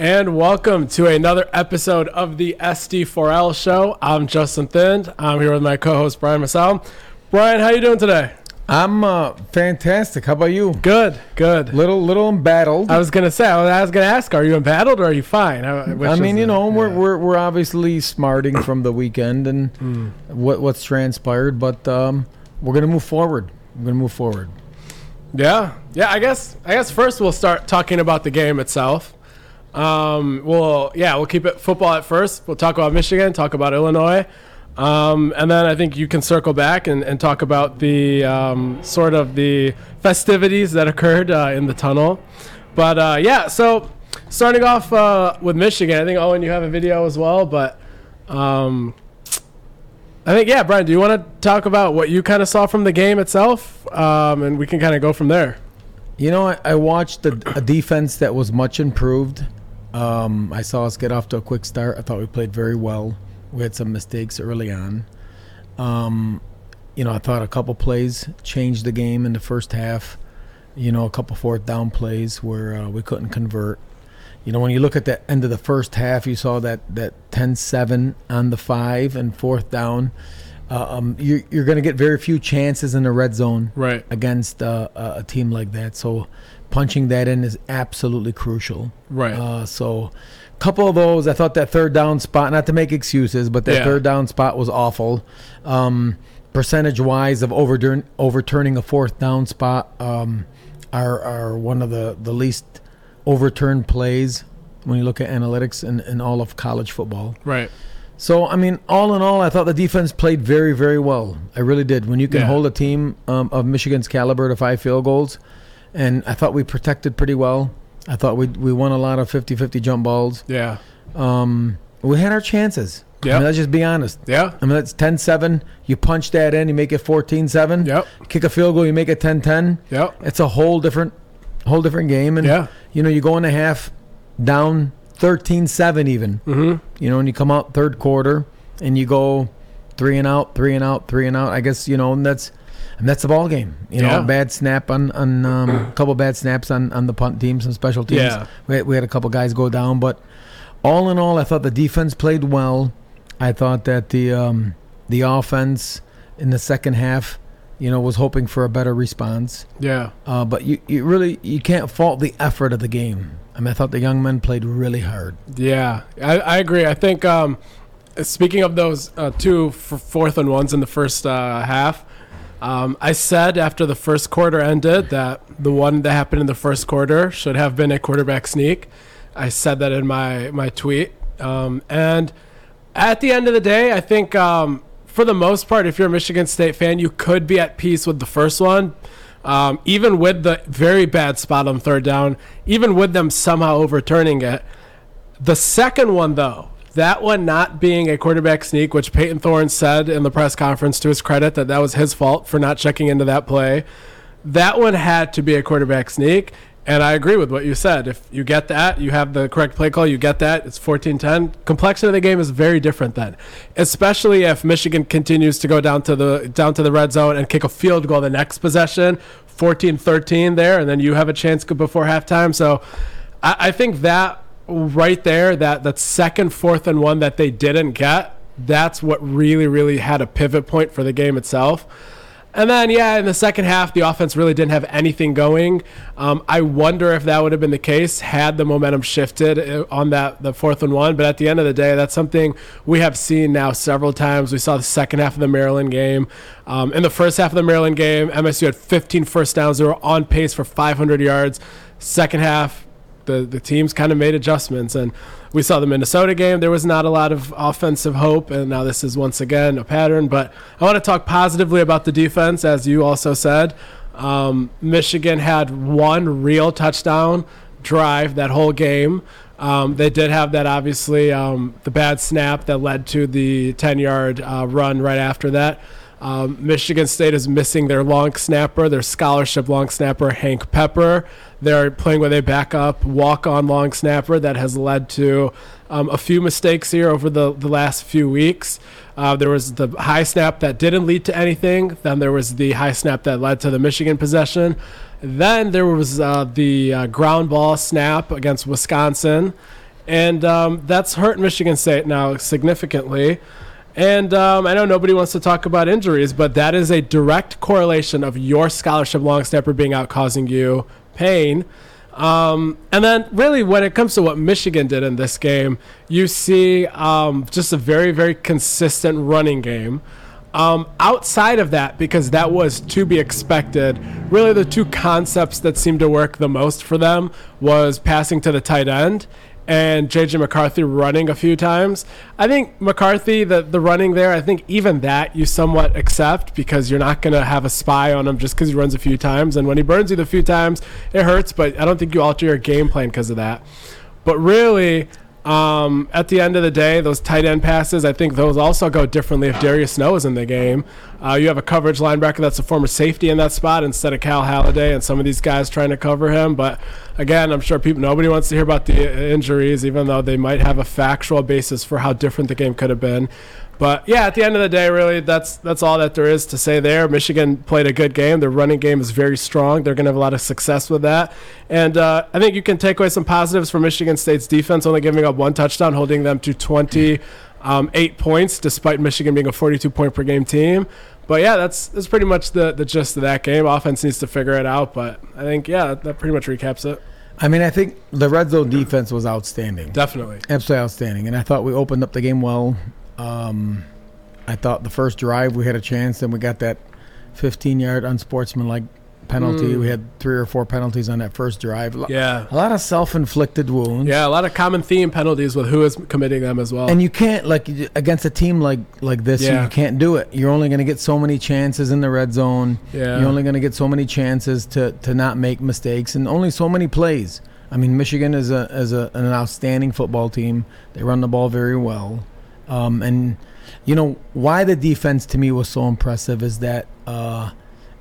And welcome to another episode of the SD4L show. I'm Justin Thind. I'm here with my co-host Brian Masal. Brian, how you doing today? I'm uh, fantastic. How about you? Good, good. Little, little embattled. I was gonna say, I was gonna ask, are you embattled or are you fine? I, I mean, you know, we're, we're we're obviously smarting from the weekend and mm. what what's transpired, but um, we're gonna move forward. We're gonna move forward. Yeah, yeah. I guess I guess first we'll start talking about the game itself. Um, well, yeah, we'll keep it football at first. We'll talk about Michigan, talk about Illinois. Um, and then I think you can circle back and, and talk about the um, sort of the festivities that occurred uh, in the tunnel. But uh, yeah, so starting off uh, with Michigan, I think Owen, you have a video as well. But um, I think yeah, Brian, do you want to talk about what you kind of saw from the game itself, um, and we can kind of go from there. You know, I, I watched a, a, defense that was much improved. Um, I saw us get off to a quick start. I thought we played very well. We had some mistakes early on. Um, you know, I thought a couple plays changed the game in the first half. You know, a couple fourth down plays where uh, we couldn't convert. You know, when you look at the end of the first half, you saw that that 10-7 on the five and fourth down. Uh, um, you're, you're going to get very few chances in the red zone right. against uh, a team like that. So punching that in is absolutely crucial. Right. Uh, so couple of those. I thought that third down spot, not to make excuses, but that yeah. third down spot was awful. Um, percentage wise of overturn, overturning a fourth down spot um, are, are one of the, the least overturned plays when you look at analytics in, in all of college football. Right. So, I mean, all in all, I thought the defense played very, very well. I really did. When you can yeah. hold a team um, of Michigan's caliber to five field goals, and I thought we protected pretty well. I thought we we won a lot of 50-50 jump balls. Yeah. Um, we had our chances. Yeah. I mean, let's just be honest. Yeah. I mean, that's 10-7. You punch that in, you make it 14-7. Yep. Kick a field goal, you make it 10-10. Yep. It's a whole different whole different game. And, yeah. you know, you go in a half down 13-7 even. Mm-hmm. You know, and you come out third quarter and you go three and out, three and out, three and out. I guess, you know, and that's – and that's the ball game. You know, bad snap on on um, a couple bad snaps on on the punt teams and special teams. Yeah. We had, we had a couple guys go down, but all in all, I thought the defense played well. I thought that the um, the offense in the second half, you know, was hoping for a better response. Yeah. Uh, but you, you really you can't fault the effort of the game. I mean, I thought the young men played really hard. Yeah, I, I agree. I think um, speaking of those uh, two fourth and ones in the first uh, half, um, I said after the first quarter ended that the one that happened in the first quarter should have been a quarterback sneak. I said that in my my tweet. Um, and at the end of the day, I think um, for the most part, if you're a Michigan State fan, you could be at peace with the first one. Um, even with the very bad spot on third down, even with them somehow overturning it. The second one, though, that one not being a quarterback sneak, which Payton Thorne said in the press conference to his credit that that was his fault for not checking into that play. That one had to be a quarterback sneak. And I agree with what you said. If you get that, you have the correct play call, you get that, it's 14 10. Complexion of the game is very different then. Especially if Michigan continues to go down to the down to the red zone and kick a field goal the next possession, 14 13 there, and then you have a chance before halftime. So I, I think that right there, that that second fourth and one that they didn't get, that's what really, really had a pivot point for the game itself. And then, yeah, in the second half, the offense really didn't have anything going. Um, I wonder if that would have been the case had the momentum shifted uh, on that the fourth and one. But at the end of the day, that's something we have seen now several times. We saw the second half of the Maryland game. Um, in the first half of the Maryland game, MSU had 15 first downs. They were on pace for 500 yards. Second half, the the teams kind of made adjustments, and we saw the Minnesota game. There was not a lot of offensive hope, and now this is once again a pattern. But I want to talk positively about the defense, as you also said. Um, Michigan had one real touchdown drive that whole game. Um, they did have that, obviously, um, the bad snap that led to the 10 yard uh, run right after that. Um, Michigan State is missing their long snapper, their scholarship long snapper, Hank Pepper. They're playing with a backup walk on long snapper that has led to um, a few mistakes here over the, the last few weeks. Uh, there was the high snap that didn't lead to anything. Then there was the high snap that led to the Michigan possession. Then there was uh, the uh, ground ball snap against Wisconsin. And um, that's hurt Michigan State now significantly. And um, I know nobody wants to talk about injuries, but that is a direct correlation of your scholarship long snapper being out causing you pain. Um, and then, really, when it comes to what Michigan did in this game, you see um, just a very, very consistent running game. Um, outside of that, because that was to be expected, really the two concepts that seemed to work the most for them was passing to the tight end and JJ McCarthy running a few times. I think McCarthy, the, the running there, I think even that you somewhat accept because you're not going to have a spy on him just because he runs a few times. And when he burns you the few times, it hurts, but I don't think you alter your game plan because of that. But really, um, at the end of the day, those tight end passes, I think those also go differently if Darius Snow is in the game. Uh, you have a coverage linebacker that's a former safety in that spot instead of Cal Haladay and some of these guys trying to cover him. But again, I'm sure people nobody wants to hear about the injuries, even though they might have a factual basis for how different the game could have been. But yeah, at the end of the day, really, that's that's all that there is to say there. Michigan played a good game. Their running game is very strong. They're going to have a lot of success with that. And uh, I think you can take away some positives from Michigan State's defense, only giving up one touchdown, holding them to 28 um, points, despite Michigan being a 42 point per game team. But yeah, that's that's pretty much the, the gist of that game. Offense needs to figure it out, but I think yeah, that pretty much recaps it. I mean, I think the red zone defense was outstanding. Definitely. Absolutely outstanding. And I thought we opened up the game well. Um, I thought the first drive we had a chance, then we got that 15 yard unsportsmanlike penalty. Mm. We had three or four penalties on that first drive. Yeah. A lot of self inflicted wounds. Yeah, a lot of common theme penalties with who is committing them as well. And you can't like against a team like like this, Yeah. you can't do it. You're only going to get so many chances in the red zone. Yeah. You're only going to get so many chances to to not make mistakes, and only so many plays. I mean, Michigan is a is a, an outstanding football team. They run the ball very well, um, and you know why the defense to me was so impressive is that uh,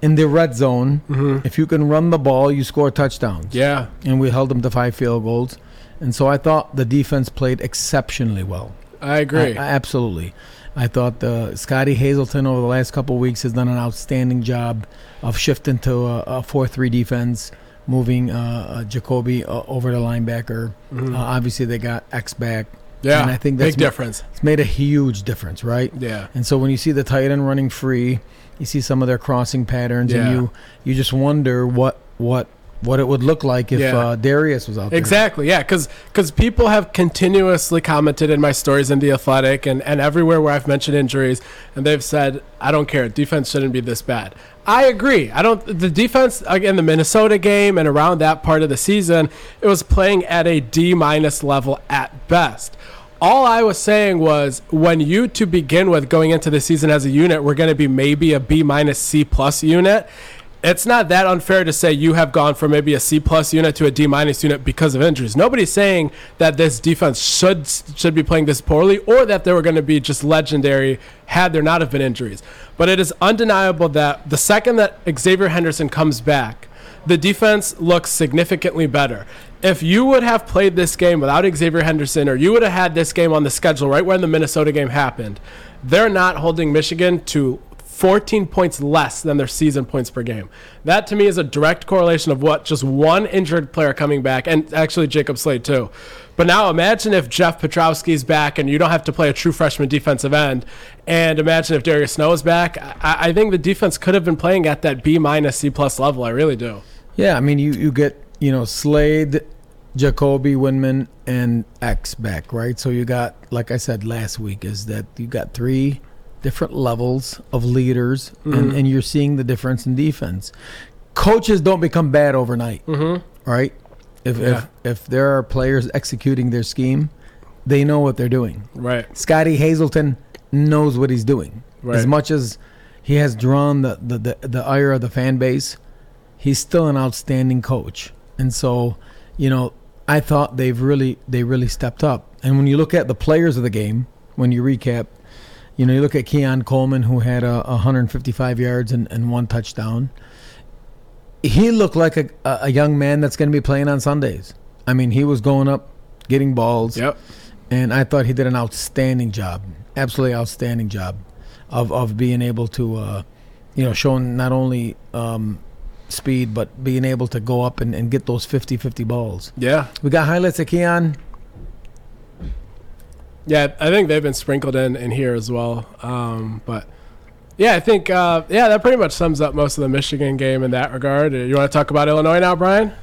in the red zone, Mhm. if you can run the ball, you score touchdowns Yeah. and we held them to five field goals. And so I thought the defense played exceptionally well. I agree. I- I- absolutely. I thought uh, Scottie Hazelton over the last couple of weeks has done an outstanding job of shifting to a, 4-3 defense, moving uh, uh, Jacoby uh, over to linebacker. Mhm. Uh, obviously, they got X back. Yeah. and I think that's big ma- difference. It's made a huge difference, right? Yeah. And so when you see the tight end running free, you see some of their crossing patterns, Yeah. and you you just wonder what what what it would look like if Yeah. uh, Darius was out there. Exactly. Yeah, Because because people have continuously commented in my stories in the Athletic and, and everywhere where I've mentioned injuries, and they've said, "I don't care. Defense shouldn't be this bad." I agree. I don't. The defense again, the Minnesota game and around that part of the season, it was playing at a D minus level at best. All I was saying was when you to begin with going into the season as a unit, we're going to be maybe a B minus C plus unit it's not that unfair to say you have gone from maybe a C plus unit to a D minus unit because of injuries. Nobody's saying that this defense should should be playing this poorly or that they were going to be just legendary had there not have been injuries. But it is undeniable that the second that Xavier Henderson comes back, the defense looks significantly better. If you would have played this game without Xavier Henderson, or you would have had this game on the schedule right when the Minnesota game happened, they're not holding Michigan to 14 points less than their season points per game. That to me is a direct correlation of what just one injured player coming back, and actually Jacob Slade too. But now imagine if Jeff Pietrowski's back and you don't have to play a true freshman defensive end. And imagine if Darius Snow is back. I, I think the defense could have been playing at that B minus C plus level. I really do. Yeah, I mean, you, you get, you know, Slade, Jacoby, Windmon, and X back, right? So you got, like I said last week, is that you got three different levels of leaders, and, and you're seeing the difference in defense. Coaches don't become bad overnight, Mm-hmm. right? If, Yeah. if if there are players executing their scheme, they know what they're doing. Right. Scottie Hazelton knows what he's doing. Right. As much as he has drawn the, the, the, the ire of the fan base, he's still an outstanding coach. And so, you know, I thought they've really they really stepped up. And when you look at the players of the game, when you recap, you know you look at Keon Coleman who had a, 155 yards and, and one touchdown. He looked like a, a young man that's going to be playing on Sundays. I mean, he was going up, getting balls. Yep. And I thought he did an outstanding job, absolutely outstanding job, of of being able to, uh, you know, showing not only um, speed, but being able to go up and, and get those 50-50 balls. Yeah. We got highlights of Keon. Yeah, I think they've been sprinkled in in here as well. Um, but yeah, I think uh, yeah, that pretty much sums up most of the Michigan game in that regard. You want to talk about Illinois now, Brian?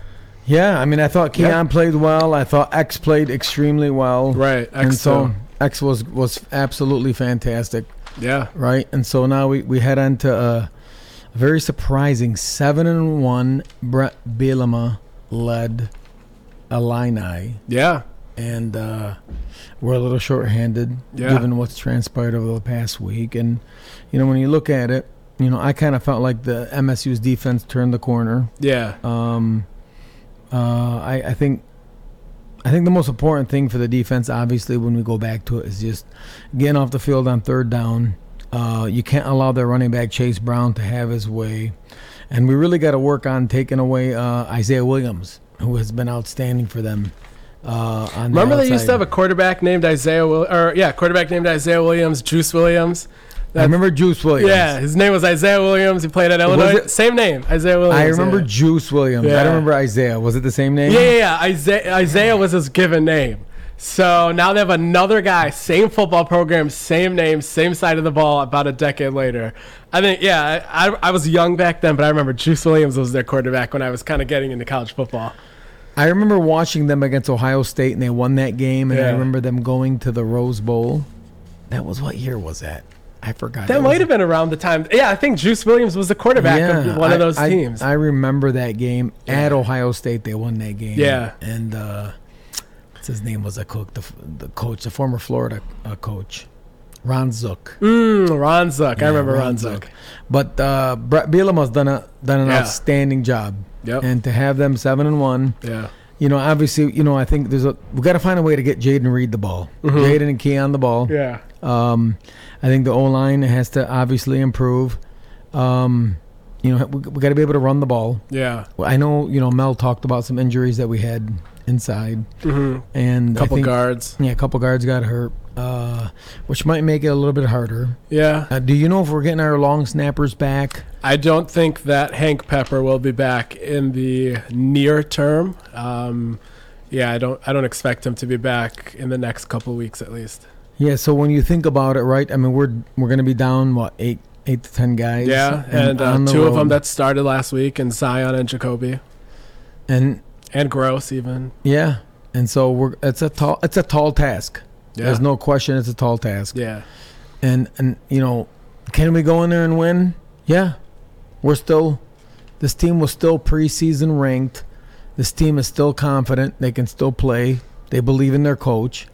Yeah, I mean, I thought Keon Yeah. played well. I thought X played extremely well. Right. And X so two. X was was absolutely fantastic. Yeah. right? And so now we, we head on to a very surprising seven and one Bret Bielema led Illini, Yeah. And uh, we're a little short-handed Yeah. given what's transpired over the past week. And you know when you look at it, you know I kind of felt like the MSU's defense turned the corner. Yeah. Um, uh, I, I think I think the most important thing for the defense, obviously, when we go back to it, is just getting off the field on third down. Uh, you can't allow their running back Chase Brown to have his way, and we really got to work on taking away uh, Isaiah Williams, who has been outstanding for them. Uh, on the Remember they used to have a quarterback named Isaiah Will or yeah, quarterback named Isaiah Williams, Juice Williams. I remember Juice Williams. Yeah, his name was Isaiah Williams. He played at Illinois. Same name, Isaiah Williams. I remember Yeah. Juice Williams. I don't remember Isaiah. Was it the same name? Yeah, yeah, yeah. Isaiah, Isaiah was his given name. So now they have another guy, same football program, same name, same side of the ball. About a decade later, I think. Yeah, I, I was young back then, but I remember Juice Williams was their quarterback when I was kind of getting into college football. I remember watching them against Ohio State, and they won that game. And I remember them going to the Rose Bowl. That was what year was that? I forgot. That It might have been around the time. Yeah, I think Juice Williams was the quarterback of one of those I, teams. I remember that game at Ohio State. They won that game. Yeah. and uh, what's his name was a cook, the, the coach, the former Florida uh, coach, Ron Zook. mm, Ron Zook. I remember Ron, Ron Zook. Zook. But uh, Bret Bielema's done a done an Yeah. outstanding job. Yep. And to have them seven and one, Yeah. you know, obviously, you know, I think there's a we got to find a way to get Jayden Reed the ball. Jaden and Keon the ball. Mm-hmm. Yeah. Um, I think the O line has to obviously improve. Um, you know, we, we got to be able to run the ball. Yeah. I know, you know, Mel talked about some injuries that we had inside, hmm and I Couple think- guards. Yeah, a couple guards got hurt, uh, which might make it a little bit harder. Yeah. Uh, do you know if we're getting our long snappers back? I don't think that Hank Pepper will be back in the near term. Um, yeah, I don't. I don't expect him to be back in the next couple weeks at least. Yeah. So when you think about it, right? I mean, we're we're going to be down what eight eight to ten guys. Yeah, and, uh, on the two of them that started last week, and Zion and Jacoby, and and Grose even. yeah, and so we're it's a tall it's a tall task. Yeah. There's no question it's a tall task. Yeah. And and you know, can we go in there and win? Yeah. We're still this team was still preseason ranked. This team is still confident. They can still play. They believe in their coach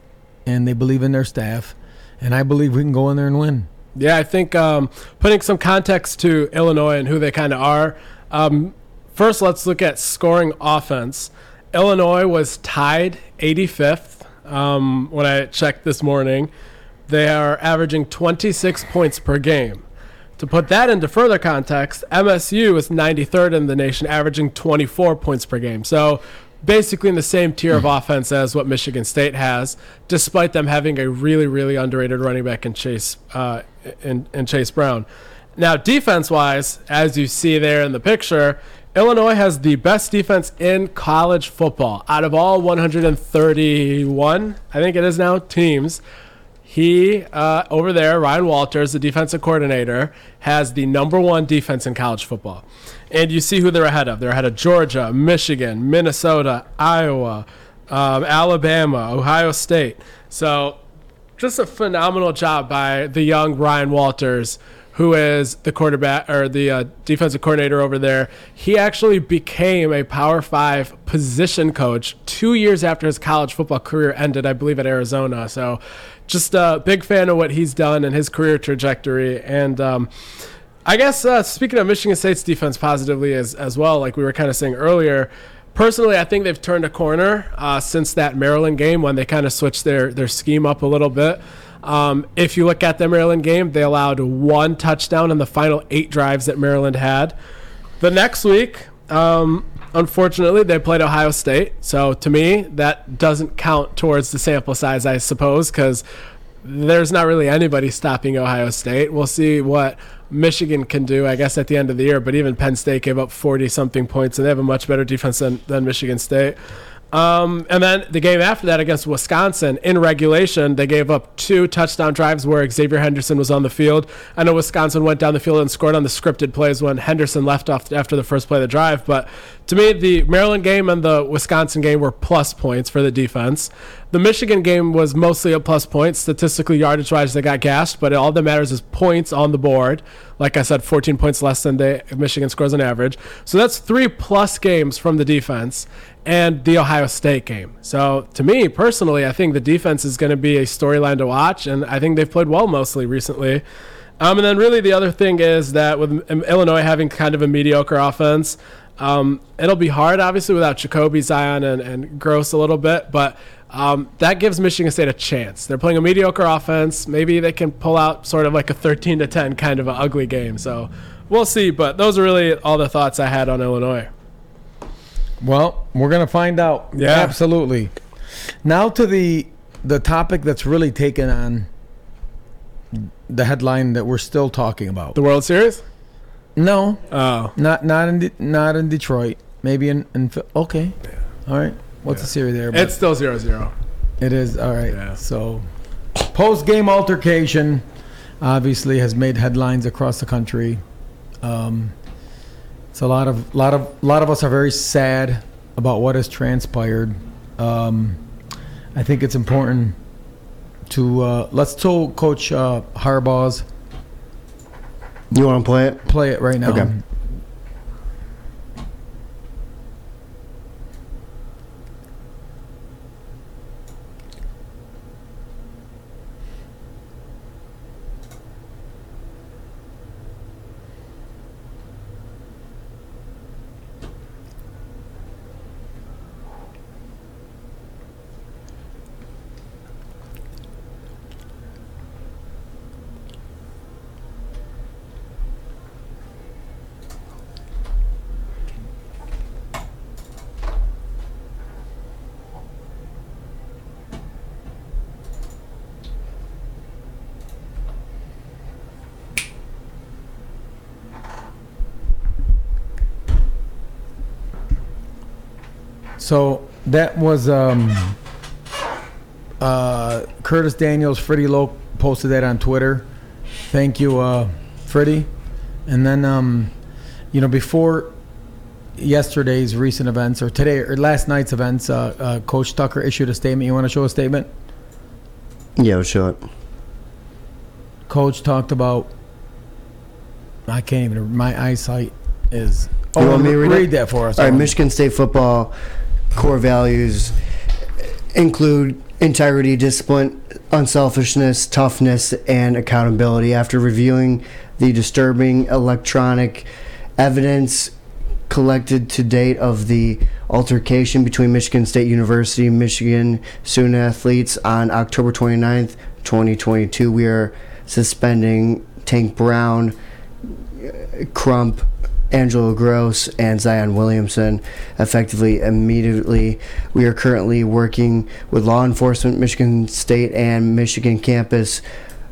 and they believe in their staff. And I believe we can go in there and win. Yeah, I think um, putting some context to Illinois and who they kind of are. Um, first, let's look at scoring offense. Illinois was tied 85th um, when I checked this morning. They are averaging 26 points per game. To put that into further context, MSU is 93rd in the nation, averaging 24 points per game. So basically in the same tier of offense as what Michigan State has, despite them having a really, really underrated running back in Chase uh, in, in Chase Brown. Now, defense-wise, as you see there in the picture, Illinois has the best defense in college football. Out of all 131, I think it is now, teams, he uh, over there, Ryan Walters, the defensive coordinator, has the number one defense in college football. And you see who they're ahead of. They're ahead of Georgia, Michigan, Minnesota, Iowa, um, Alabama, Ohio State. So just a phenomenal job by the young Ryan Walters, who is the quarterback or the uh, defensive coordinator over there. He actually became a Power Five position coach two years after his college football career ended, I believe, at Arizona. So, just a big fan of what he's done and his career trajectory. And um, I guess uh, speaking of Michigan State's defense positively as as well, like we were kind of saying earlier. personally, I think they've turned a corner uh, since that Maryland game when they kind of switched their their scheme up a little bit. Um, if you look at the Maryland game, they allowed one touchdown in the final eight drives that Maryland had. The next week, um, unfortunately, they played Ohio State. So to me, that doesn't count towards the sample size, I suppose, because there's not really anybody stopping Ohio State. We'll see what Michigan can do, I guess, at the end of the year. But even Penn State gave up 40 something points, and they have a much better defense than, than Michigan State. Um, and then the game after that against Wisconsin in regulation, they gave up two touchdown drives where Xavier Henderson was on the field. I know Wisconsin went down the field and scored on the scripted plays when Henderson left off after the first play of the drive. But to me, the Maryland game and the Wisconsin game were plus points for the defense. The Michigan game was mostly a plus point. Statistically, yardage wise, they got gassed, but all that matters is points on the board. Like I said, 14 points less than they, Michigan scores on average. So that's three plus games from the defense and the Ohio State game. So to me personally, I think the defense is going to be a storyline to watch, and I think they've played well mostly recently. Um, and then really the other thing is that with Illinois having kind of a mediocre offense, um, it'll be hard obviously without Jacoby, Zion, and, and Grose a little bit, but um, that gives Michigan State a chance. They're playing a mediocre offense. Maybe they can pull out sort of like a 13 to 10 kind of an ugly game. So we'll see. But those are really all the thoughts I had on Illinois. Well, we're gonna find out. Yeah. absolutely. Now to the the topic that's really taken on the headline that we're still talking about. The World Series? No, Oh, not not in De- not in Detroit. Maybe in, in okay. All right. What's the series there? It's still 0 0. it is all right. Yeah. So post game altercation obviously has made headlines across the country. Um, it's a lot of lot of lot of us are very sad about what has transpired. Um, I think it's important to uh, let's tell Coach uh, Harbaugh's You want to play it? play it right now. Okay. So that was um, uh, Curtis Daniels. Freddie Loke posted that on Twitter. Thank you, uh, Freddie. And then, um, you know, before yesterday's recent events or today or last night's events, uh, uh, Coach Tucker issued a statement. You want to show a statement? Yeah, we'll show it. Coach talked about. I can't even. My eyesight is. You want me to read that for us. All right, Michigan State football core values include integrity, discipline, unselfishness, toughness, and accountability. After reviewing the disturbing electronic evidence collected to date of the altercation between Michigan State University and Michigan student athletes on October 29th, 2022, we are suspending Tank Brown, Crump, Angelo Grose, and Zion Williamson effectively immediately. We are currently working with law enforcement, Michigan State and Michigan campus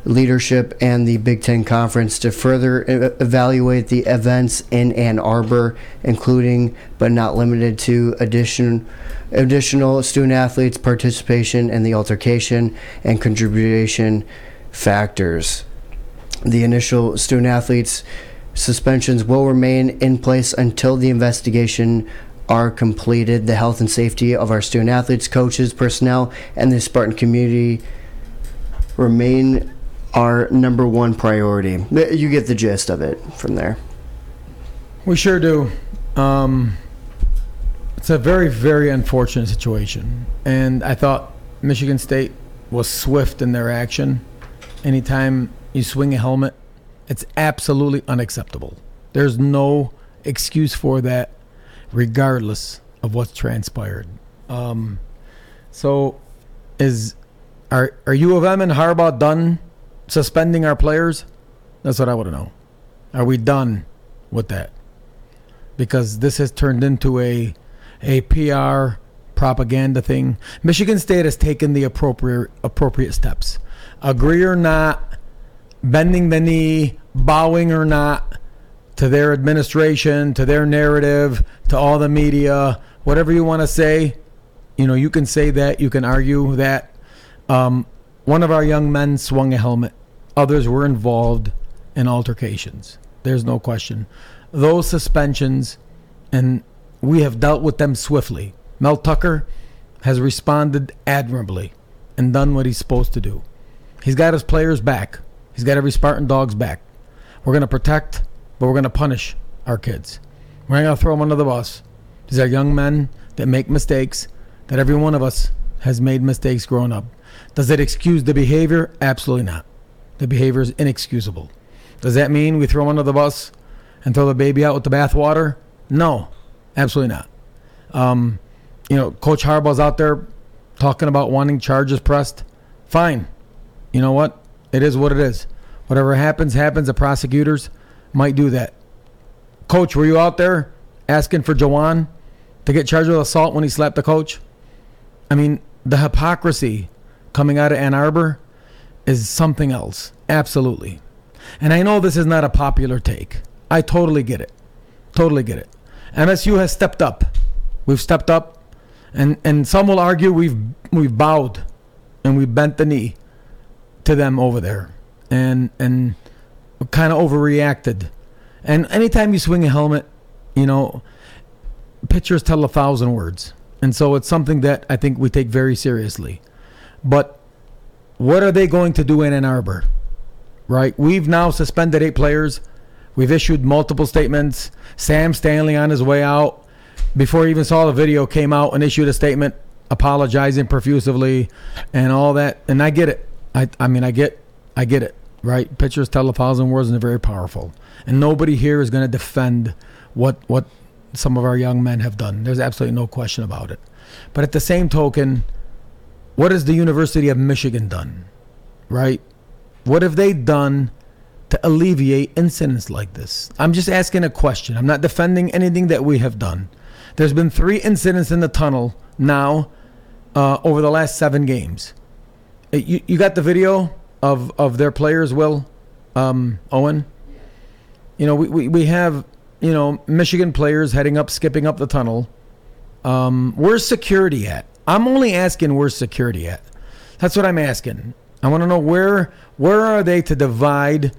leadership, and the Big Ten Conference to further evaluate the events in Ann Arbor, including but not limited to addition. Additional student athletes' participation in the altercation and contribution factors. The initial student athletes suspensions will remain in place until the investigation are completed. The health and safety of our student athletes, coaches, personnel, and the Spartan community remain our number one priority. You get the gist of it from there. We sure do. Um, it's a very, very unfortunate situation. And I thought Michigan State was swift in their action. Anytime you swing a helmet, it's absolutely unacceptable. There's no excuse for that, regardless of what's transpired. Um, so, is are are U of M and Harbaugh done suspending our players? That's what I want to know. Are we done with that? Because this has turned into a a PR propaganda thing. Michigan State has taken the appropriate appropriate steps. Agree or not, bending the knee, bowing or not to their administration, to their narrative, to all the media, whatever you want to say, you know, you can say that, you can argue that. Um, one of our young men swung a helmet. Others were involved in altercations. There's no question. Those suspensions, and we have dealt with them swiftly. Mel Tucker has responded admirably and done what he's supposed to do. He's got his players back. He's got every Spartan dog's back. We're going to protect, but we're going to punish our kids. We're not going to throw them under the bus. These are young men that make mistakes, that every one of us has made mistakes growing up. Does it excuse the behavior? Absolutely not. The behavior is inexcusable. Does that mean we throw them under the bus and throw the baby out with the bathwater? No, absolutely not. Um, you know, Coach Harbaugh's out there talking about wanting charges pressed. Fine. You know what? It is what it is. Whatever happens, happens. The prosecutors might do that. Coach, were you out there asking for Juwan to get charged with assault when he slapped the coach? I mean, the hypocrisy coming out of Ann Arbor is something else. Absolutely. And I know this is not a popular take. I totally get it. Totally get it. MSU has stepped up. We've stepped up, and and some will argue we've we've bowed, and we bent the knee to them over there, and and kind of overreacted. And anytime you swing a helmet, you know, pictures tell a thousand words, and so it's something that I think we take very seriously. But what are they going to do in Ann Arbor? Right? We've now suspended eight players. We've issued multiple statements. Sam Stanley on his way out, before he even saw the video, came out and issued a statement apologizing profusely and all that. And I get it. I, I mean, I get, I get it. Right? Pictures tell a thousand words and they're very powerful. And nobody here is going to defend what what some of our young men have done. There's absolutely no question about it. But at the same token, what has the University of Michigan done? Right? What have they done to alleviate incidents like this? I'm just asking a question. I'm not defending anything that we have done. There's been three incidents in the tunnel now uh, over the last seven games. You, you got the video of, of their players, Will? Um, Owen? You know, we, we, we have, you know, Michigan players heading up, skipping up the tunnel. Um, where's security at? I'm only asking where's security at. That's what I'm asking. I want to know where where are they to divide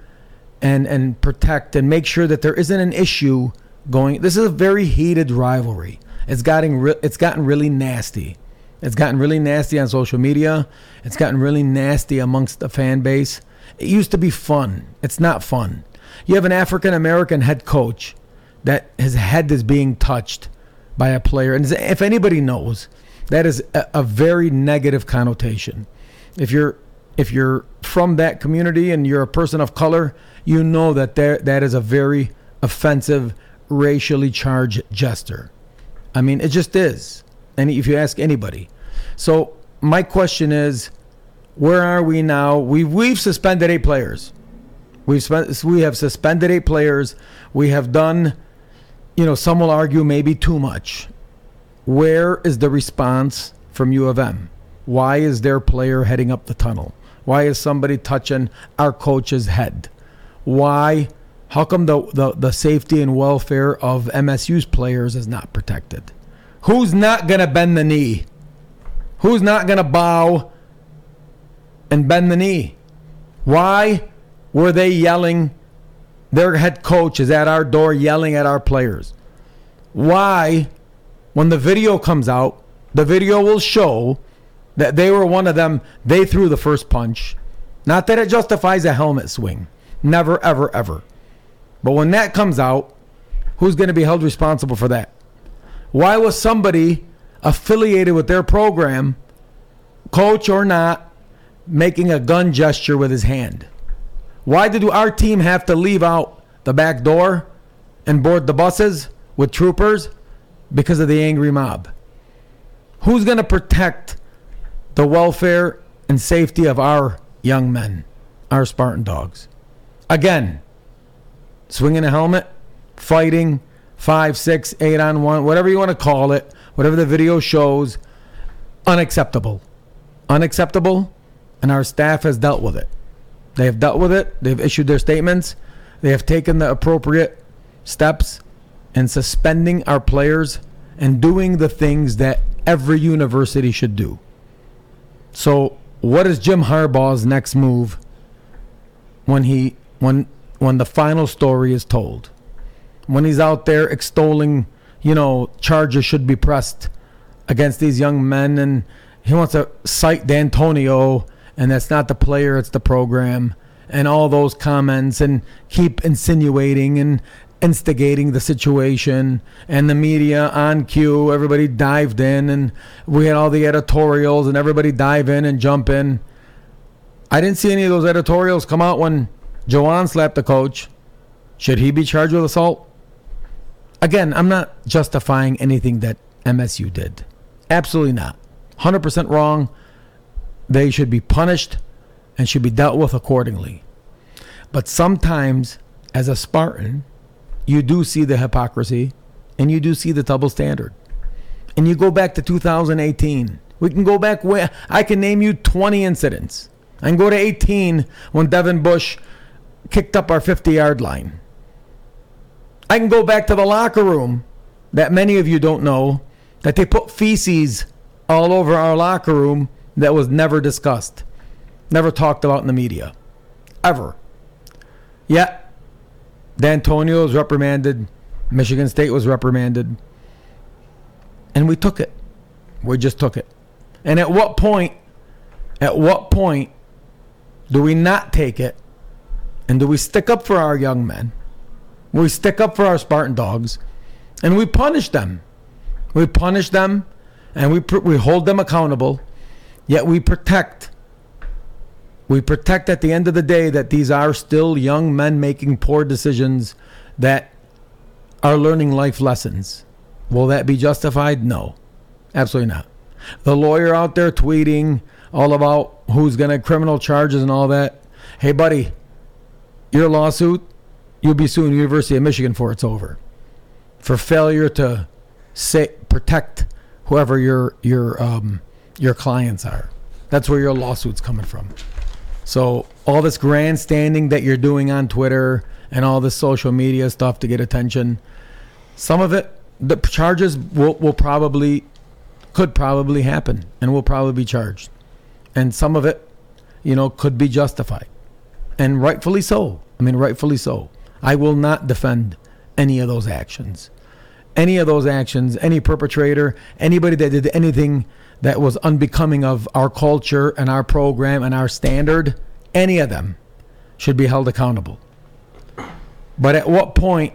and and protect and make sure that there isn't an issue going. This is a very heated rivalry. It's gotten re- it's gotten really nasty. It's gotten really nasty on social media. It's gotten really nasty amongst the fan base. It used to be fun. It's not fun. You have an African American head coach that his head is being touched by a player, and if anybody knows, that is a, very negative connotation. If you're if you're from that community and you're a person of color, you know that there that is a very offensive, racially charged gesture. I mean, it just is. If you ask anybody, so my question is, where are we now? We we've suspended eight players. We've spent, we have suspended eight players. We have done, you know, some will argue maybe too much. Where is the response from U of M? Why is their player heading up the tunnel? Why is somebody touching our coach's head? Why? How come the, the, the safety and welfare of MSU's players is not protected? Who's not going to bend the knee? Who's not going to bow and bend the knee? Why were they yelling? Their head coach is at our door yelling at our players. Why, when the video comes out, the video will show that they were one of them, they threw the first punch. Not that it justifies a helmet swing. Never, ever, ever. But when that comes out, who's going to be held responsible for that? Why was somebody affiliated with their program, coach or not, making a gun gesture with his hand? Why did our team have to leave out the back door and board the buses with troopers because of the angry mob. Who's going to protect the welfare and safety of our young men, our Spartan dogs? Again, swinging a helmet, fighting, five, six, eight on one, whatever you want to call it, whatever the video shows, unacceptable. Unacceptable, and our staff has dealt with it. They have dealt with it, they've issued their statements, they have taken the appropriate steps in suspending our players and doing the things that every university should do. So, what is Jim Harbaugh's next move when he when when the final story is told? When he's out there extolling, you know, charges should be pressed against these young men and he wants to cite Dantonio and that's not the player, it's the program and all those comments and keep insinuating and instigating the situation and the media on cue everybody dived in and we had all the editorials and everybody dive in and jump in. I didn't see any of those editorials come out when Juwan slapped the coach. Should he be charged with assault again i'm not justifying anything that msu did absolutely not 100% wrong they should be punished and should be dealt with accordingly but sometimes as a spartan you do see the hypocrisy and you do see the double standard. And you go back to 2018. We can go back where I can name you 20 incidents. I can go to 18 when Devin Bush kicked up our 50 yard line. I can go back to the locker room that many of you don't know that they put feces all over our locker room that was never discussed, never talked about in the media, ever. Yet Dantonio was reprimanded. Michigan State was reprimanded. And we took it. We just took it. And at what point, at what point do we not take it? And do we stick up for our young men? We stick up for our Spartan dogs and we punish them. We punish them and we, we hold them accountable, yet we protect we protect at the end of the day that these are still young men making poor decisions that are learning life lessons. Will that be justified? No, absolutely not. The lawyer out there tweeting all about who's going to criminal charges and all that. Hey, buddy, your lawsuit, you'll be suing University of Michigan for it's over for failure to say protect whoever your your um, your clients are. That's where your lawsuit's coming from. So all this grandstanding that you're doing on Twitter and all this social media stuff to get attention, some of it, the charges will, will probably, could probably happen and will probably be charged. And some of it, you know, could be justified. And rightfully so. I mean, rightfully so. I will not defend any of those actions. Any of those actions, any perpetrator, anybody that did anything that was unbecoming of our culture and our program and our standard, any of them should be held accountable. But at what point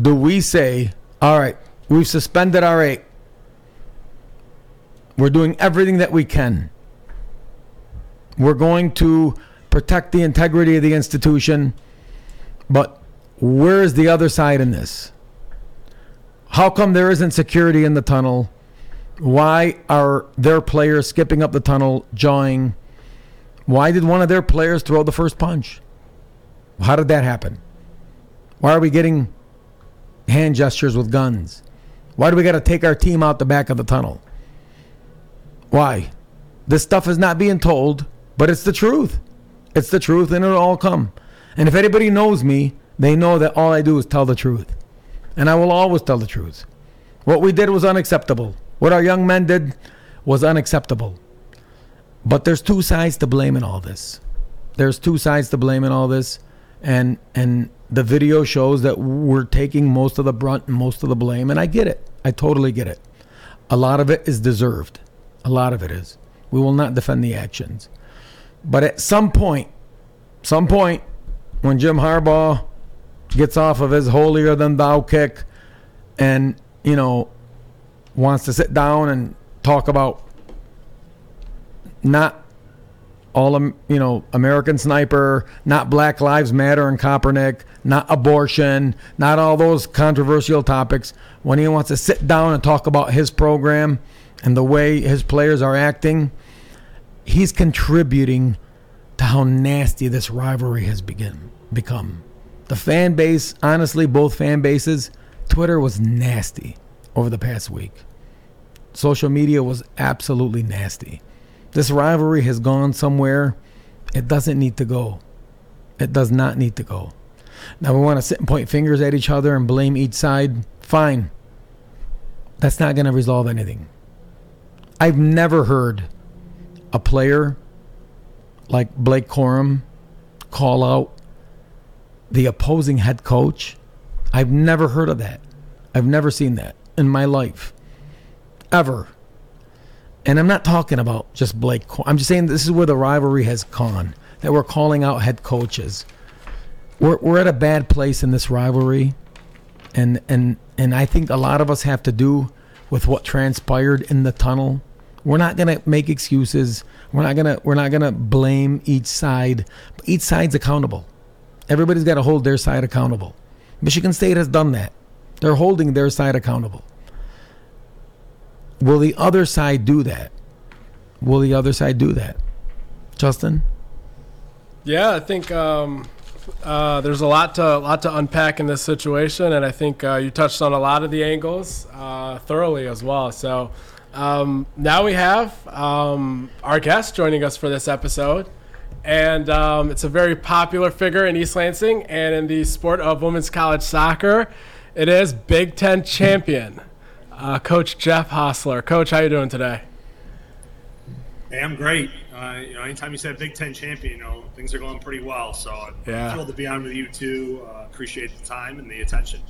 do we say, all right, we've suspended our eight, we're doing everything that we can, we're going to protect the integrity of the institution, but where is the other side in this? How come there isn't security in the tunnel? Why are their players skipping up the tunnel, jawing? Why did one of their players throw the first punch? How did that happen? Why are we getting hand gestures with guns? Why do we got to take our team out the back of the tunnel? Why? This stuff is not being told, but it's the truth. It's the truth, and it'll all come. And if anybody knows me, they know that all I do is tell the truth. And I will always tell the truth. What we did was unacceptable. What our young men did was unacceptable. But there's two sides to blame in all this. There's two sides to blame in all this. And and the video shows that we're taking most of the brunt and most of the blame. And I get it. I totally get it. A lot of it is deserved. A lot of it is. We will not defend the actions. But at some point, some point, when Jim Harbaugh gets off of his holier than thou kick and, you know, wants to sit down and talk about not all um, you know, American Sniper, not Black Lives Matter and Kaepernick, not abortion, not all those controversial topics. When he wants to sit down and talk about his program and the way his players are acting, he's contributing to how nasty this rivalry has begin, become. The fan base, honestly, both fan bases, Twitter was nasty over the past week. Social media was absolutely nasty. This rivalry has gone somewhere it doesn't need to go. It does not need to go. Now we want to sit and point fingers at each other and blame each side. Fine. That's not going to resolve anything. I've never heard a player like Blake Corum call out the opposing head coach. I've never heard of that. I've never seen that in my life. Ever. And I'm not talking about just Blake. I'm just saying this is where the rivalry has gone. That we're calling out head coaches. We're we're at a bad place in this rivalry, and and and I think a lot of us have to do with what transpired in the tunnel. We're not gonna make excuses. We're not gonna we're not gonna blame each side. Each side's accountable. Everybody's got to hold their side accountable. Michigan State has done that. They're holding their side accountable. Will the other side do that? Will the other side do that? Justin? Yeah, I think um, uh, there's a lot to lot to unpack in this situation, and I think uh, you touched on a lot of the angles uh, thoroughly as well. So um, now we have um, our guest joining us for this episode, and um, it's a very popular figure in East Lansing and in the sport of women's college soccer. It is Big Ten champion, uh, Coach Jeff Hosler. Coach, how you doing today? Hey, I'm great. Uh, you know, anytime you said Big Ten champion, you know things are going pretty well. So I'm Yeah. thrilled to be on with you too. Uh, appreciate the time and the attention.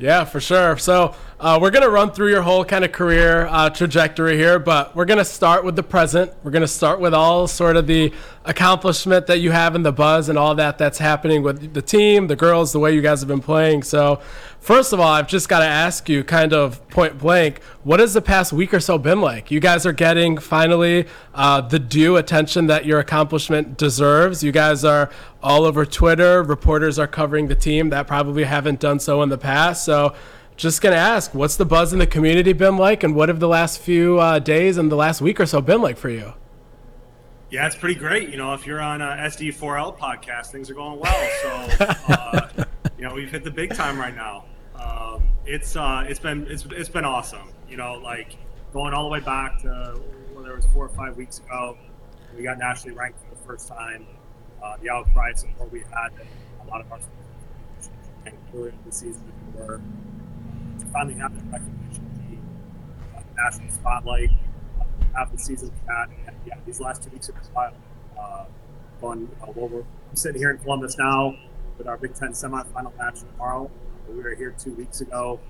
Yeah, for sure. So uh, we're gonna run through your whole kind of career uh, trajectory here, but we're gonna start with the present. We're gonna start with all sort of the accomplishment that you have in the buzz and all that that's happening with the team, the girls, the way you guys have been playing. So first of all, I've just got to ask you, kind of point blank, what has the past week or so been like? You guys are getting finally uh, the due attention that your accomplishment deserves. You guys are all over Twitter. Reporters are covering the team that probably haven't done so in the past. So, just gonna ask, what's the buzz in the community been like, and what have the last few uh, days and the last week or so been like for you? Yeah, it's pretty great. You know, if you're on a SD4L podcast, things are going well. So, uh, you know, we've hit the big time right now. Um, it's uh, it's been it's, it's been awesome. You know, like going all the way back to whether it was four or five weeks ago, we got nationally ranked for the first time. Uh, the outcry and support we had, a lot of our and earlier in the season we were to finally have that recognition, the uh, national spotlight, have the season we had. And yeah, these last two weeks have been wild. Uh, fun. Uh, well, we're sitting here in Columbus now with our Big Ten semifinal match tomorrow. Uh, we were here two weeks ago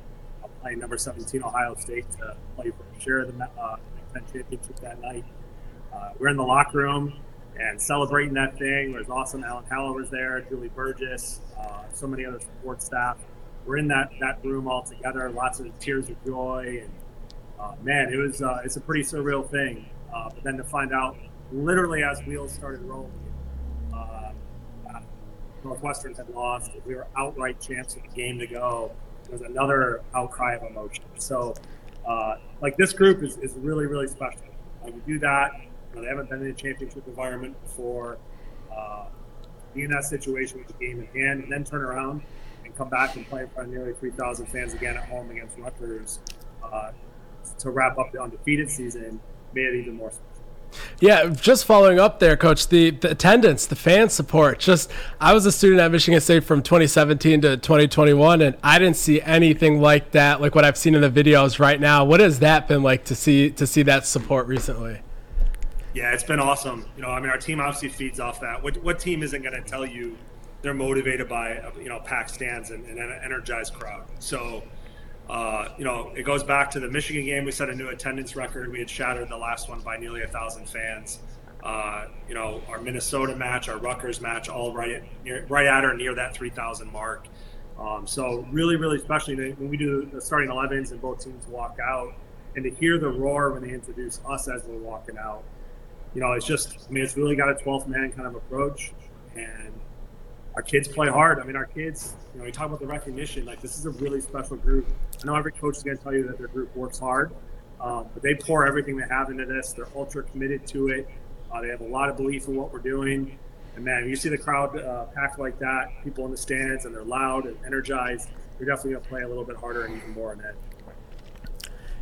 uh, playing number 17 Ohio State to play for a share of the uh, Big Ten championship that night. Uh, we're in the locker room and celebrating that thing. There's awesome Alan Haller was there, Julie Burgess, uh, so many other support staff. We're in that, that room all together, lots of tears of joy, and uh, man, it was uh, it's a pretty surreal thing. Uh, but then to find out, literally as wheels started rolling, uh, uh, Northwestern had lost. We were outright champs with a game to go. There was another outcry of emotion. So, uh, like this group is, is really really special. When you do that, you know, they haven't been in a championship environment before. Be in that situation with the game in hand, and then turn around and come back and play in front of nearly 3,000 fans again at home against Rutgers to wrap up the undefeated season made it even more special. Yeah, just following up there, Coach, the, the attendance, the fan support. Just, I was a student at Michigan State from 2017 to 2021, and I didn't see anything like that, like what I've seen in the videos right now. What has that been like to see to see that support recently? Yeah, it's been awesome. You know, I mean, our team obviously feeds off that. What, what team isn't going to tell you they're motivated by you know packed stands and, and an energized crowd? So, uh, you know, it goes back to the Michigan game. We set a new attendance record. We had shattered the last one by nearly a thousand fans. Uh, you know, our Minnesota match, our Rutgers match, all right at, near, right at or near that 3,000 mark. Um, so really, really, especially when we do the starting 11s and both teams walk out, and to hear the roar when they introduce us as we're walking out, you know, it's just, I mean, it's really got a 12th man kind of approach. And our kids play hard. I mean, our kids, you know, you talk about the recognition, like this is a really special group. I know every coach is going to tell you that their group works hard, um, but they pour everything they have into this. They're ultra committed to it. Uh, they have a lot of belief in what we're doing. And man, you see the crowd uh, packed like that, people in the stands, and they're loud and energized. You're definitely going to play a little bit harder and even more on it.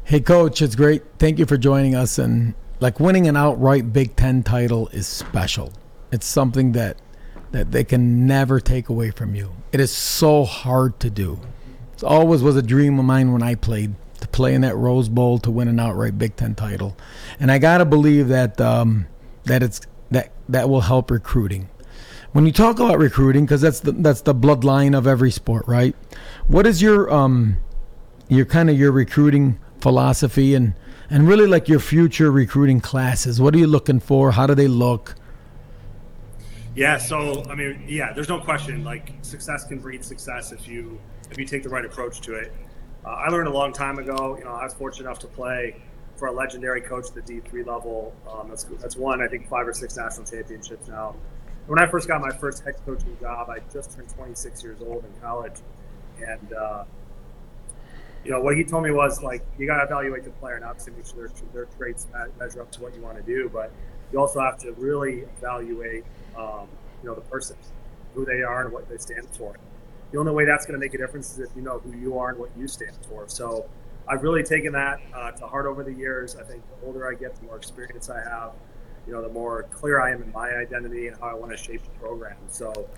Hey, coach, it's great. Thank you for joining us. And like winning an outright Big Ten title is special. It's something that that they can never take away from you. It is so hard to do. It always was a dream of mine when I played to play in that Rose Bowl to win an outright Big Ten title, and I gotta believe that um, that it's that that will help recruiting. When you talk about recruiting, because that's the that's the bloodline of every sport, right? What is your um your kind of your recruiting philosophy and and really like your future recruiting classes? What are you looking for? How do they look? Yeah, so I mean, yeah, there's no question. Like success can breed success if you if you take the right approach to it. Uh, I learned a long time ago. You know, I was fortunate enough to play for a legendary coach at the D3 level. Um, that's that's won I think five or six national championships now. When I first got my first head coaching job, I just turned 26 years old in college, and uh, you know what he told me was like you got to evaluate the player and obviously make sure their, their traits measure up to what you want to do, but you also have to really evaluate um, you know, the person, who they are and what they stand for. The only way that's going to make a difference is if you know who you are and what you stand for. So I've really taken that uh, to heart over the years. I think the older I get, the more experience I have, you know, the more clear I am in my identity and how I want to shape the program. So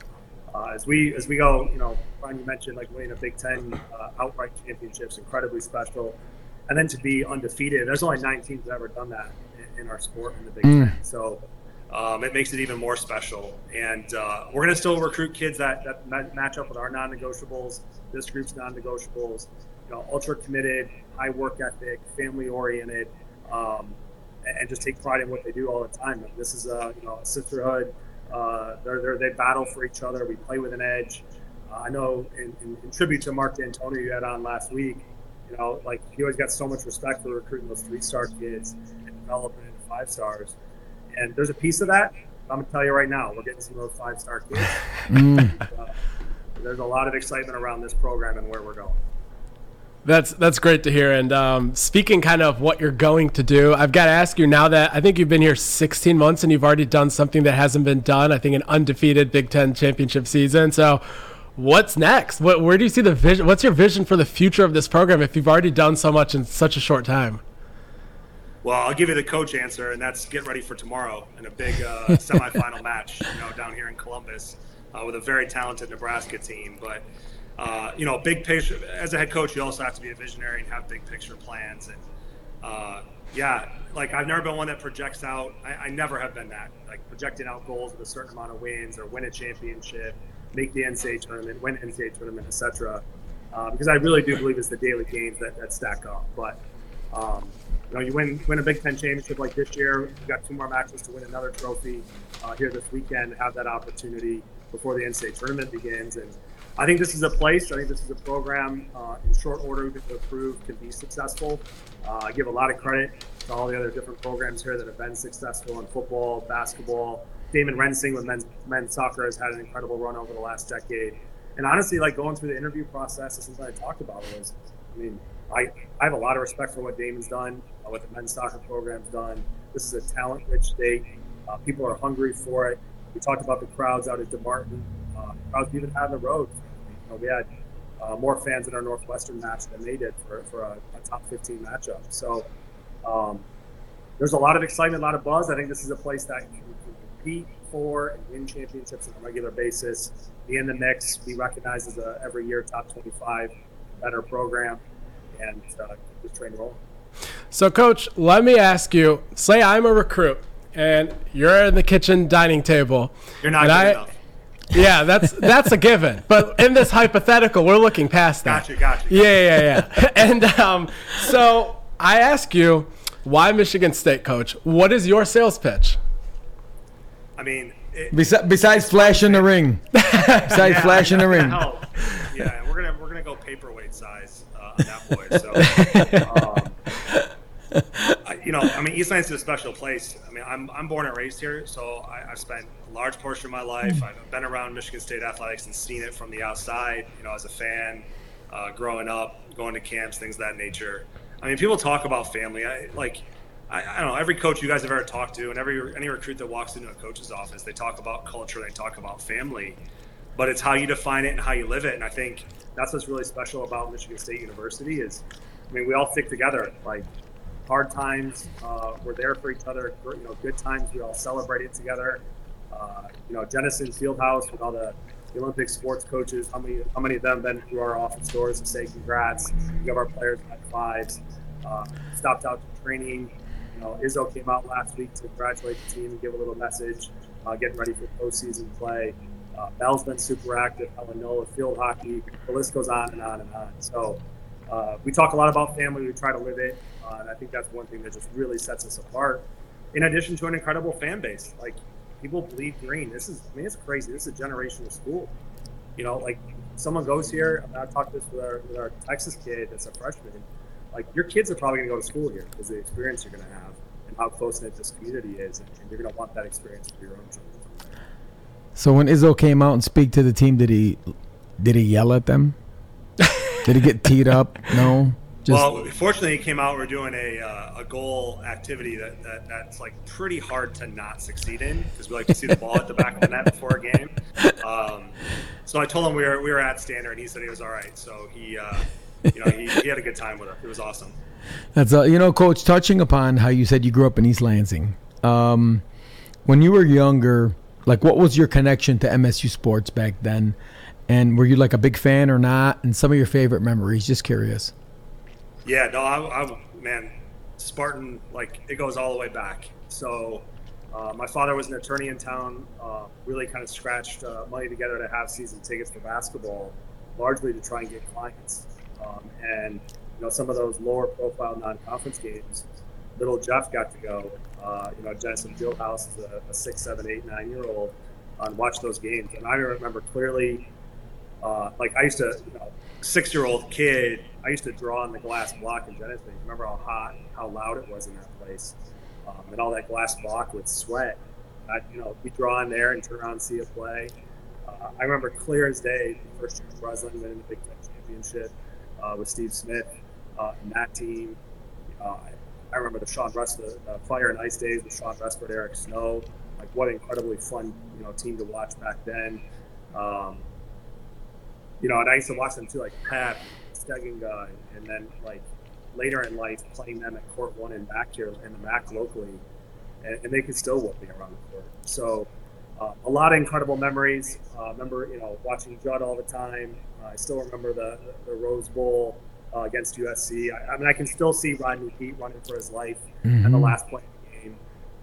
uh, as we as we go, you know, Brian, you mentioned like winning a Big Ten uh, outright championships, incredibly special, and then to be undefeated. There's only nine teams that ever done that in, our sport in the Big mm. Ten. So um, it makes it even more special. And uh, we're going to still recruit kids that, that match up with our non-negotiables. This group's non-negotiables. You know, ultra committed, high work ethic, family oriented, um, and just take pride in what they do all the time. This is a you know a sisterhood. Uh, they're, they're, they battle for each other. We play with an edge. Uh, I know in, in, in, tribute to Mark Dantonio you had on last week, you know, like he always got so much respect for recruiting those three-star kids and developing into five stars. And there's a piece of that. I'm gonna tell you right now, we're getting some of those five star kids. Mm. uh, there's a lot of excitement around this program and where we're going. That's that's great to hear. And um, speaking kind of what you're going to do, I've got to ask you now that I think you've been here 16 months and you've already done something that hasn't been done. I think an undefeated Big Ten championship season. So, what's next? What, where do you see the vision? What's your vision for the future of this program if you've already done so much in such a short time? Well, I'll give you the coach answer, and that's get ready for tomorrow in a big uh, semifinal match, you know, down here in Columbus uh, with a very talented Nebraska team. But uh, you know, big picture. As a head coach, you also have to be a visionary and have big picture plans. And uh, yeah, like I've never been one that projects out. I, I, never have been that, like projecting out goals with a certain amount of wins or win a championship, make the NCAA tournament, win NCAA tournament, etc. Uh, because I really do believe it's the daily games that, that stack up. But um, you know, you win win a Big Ten championship like this year. You've got two more matches to win another trophy uh, here this weekend. Have that opportunity before the NCAA tournament begins, and I think this is a place. I think this is a program uh, in short order to prove can be successful. Uh, I give a lot of credit to all the other different programs here that have been successful in football, basketball. Damon Rensing with men's, men's soccer has had an incredible run over the last decade. And honestly, like going through the interview process, since I talked about was, I mean, I, I have a lot of respect for what Damon's done, uh, what the men's soccer program's done. This is a talent-rich state. Uh, people are hungry for it. We talked about the crowds out at DeMartin. Uh, crowds even had on the road. You know, we had uh, more fans in our Northwestern match than they did for, for a, a top 15 matchup. So um, there's a lot of excitement, a lot of buzz. I think this is a place that can, can compete for and win championships on a regular basis, be in the mix, be recognized as a every year top 25 better program and uh, just train rolling. So, coach, let me ask you: Say I'm a recruit, and you're in the kitchen dining table. You're not good I, enough. Yeah, that's that's a given. But in this hypothetical, we're looking past that. Gotcha, gotcha. Yeah, yeah, yeah. and um, so I ask you, why Michigan State, coach? What is your sales pitch? I mean, it, besides, besides flash in the ring, besides yeah, flash in the ring. Yeah, we're gonna we're gonna that boy. So, um, I, you know, I mean, East Lansing is a special place. I mean, I'm, I'm born and raised here, so I, I've spent a large portion of my life. I've been around Michigan State athletics and seen it from the outside, you know, as a fan, uh, growing up, going to camps, things of that nature. I mean, people talk about family. I, like, I, I, don't know, every coach you guys have ever talked to and every any recruit that walks into a coach's office, they talk about culture, they talk about family, but it's how you define it and how you live it. And I think that's what's really special about Michigan State University is, I mean, we all stick together. Like, hard times, uh, we're there for each other. You know, good times, we all celebrate it together. Uh, you know, Jenison Fieldhouse with all the, the, Olympic sports coaches. How many how many of them have been through our office doors to say congrats? We give our players high fives. Uh, stopped out to training. You know, Izzo came out last week to congratulate the team and give a little message, uh, getting ready for postseason play. Uh, Mel's been super active. Nola, field hockey. The list goes on and on and on. So uh, we talk a lot about family. We try to live it. Uh, and I think that's one thing that just really sets us apart. In addition to an incredible fan base, like people bleed green. This is, I mean, it's crazy. This is a generational school. You know, like someone goes here. I talked to this with our, with our Texas kid that's a freshman. Like your kids are probably going to go to school here because the experience you're going to have and how close knit this community is, and, and you're going to want that experience for your own children. So when Izzo came out and speak to the team, did he did he yell at them? did he get teed up? No. Just, well, fortunately, he came out. We're doing a, uh, a goal activity that, that that's like pretty hard to not succeed in because we like to see the ball at the back of the net before a game. Um, so I told him we were we were at standard, and he said he was all right. So he, uh, you know, he, he, had a good time with us. It was awesome. That's uh, you know, Coach. Touching upon how you said you grew up in East Lansing, um, when you were younger, like what was your connection to MSU sports back then? And were you like a big fan or not? And some of your favorite memories? Just curious. Yeah, no, I, I man, Spartan, like it goes all the way back. So, uh, my father was an attorney in town. Uh, really kind of scratched uh, money together to have season tickets for basketball, largely to try and get clients. Um, and you know, some of those lower profile non-conference games, little Jeff got to go. Uh, you know, Jenison House is a, a six, seven, eight, nine year old, and watch those games. And I remember clearly, uh, like I used to, you know, six year old kid I used to draw on the glass block in Jenison. Remember how hot, how loud it was in that place, um, and all that glass block with sweat. I, you know, we draw in there and turn around and see a play. Uh, I remember clear as day the first year of Breslin winning the Big Ten championship uh, with Steve Smith uh, and that team. I remember the Sean Russ, the, the Fire and Ice days with Shawn Respert, Eric Snow. Like what an incredibly fun, you know, team to watch back then. Um, you know, and I used to watch them too, like Pat, guy, and then like later in life playing them at court one and back here in the MAC locally, and, and they could still whoop me around the court. So uh, a lot of incredible memories. Uh, remember, you know, watching Judd all the time. Uh, I still remember the, the, the Rose Bowl uh, against USC. I, I, mean, I can still see Rodney Peete running for his life mm-hmm. at the last play of the game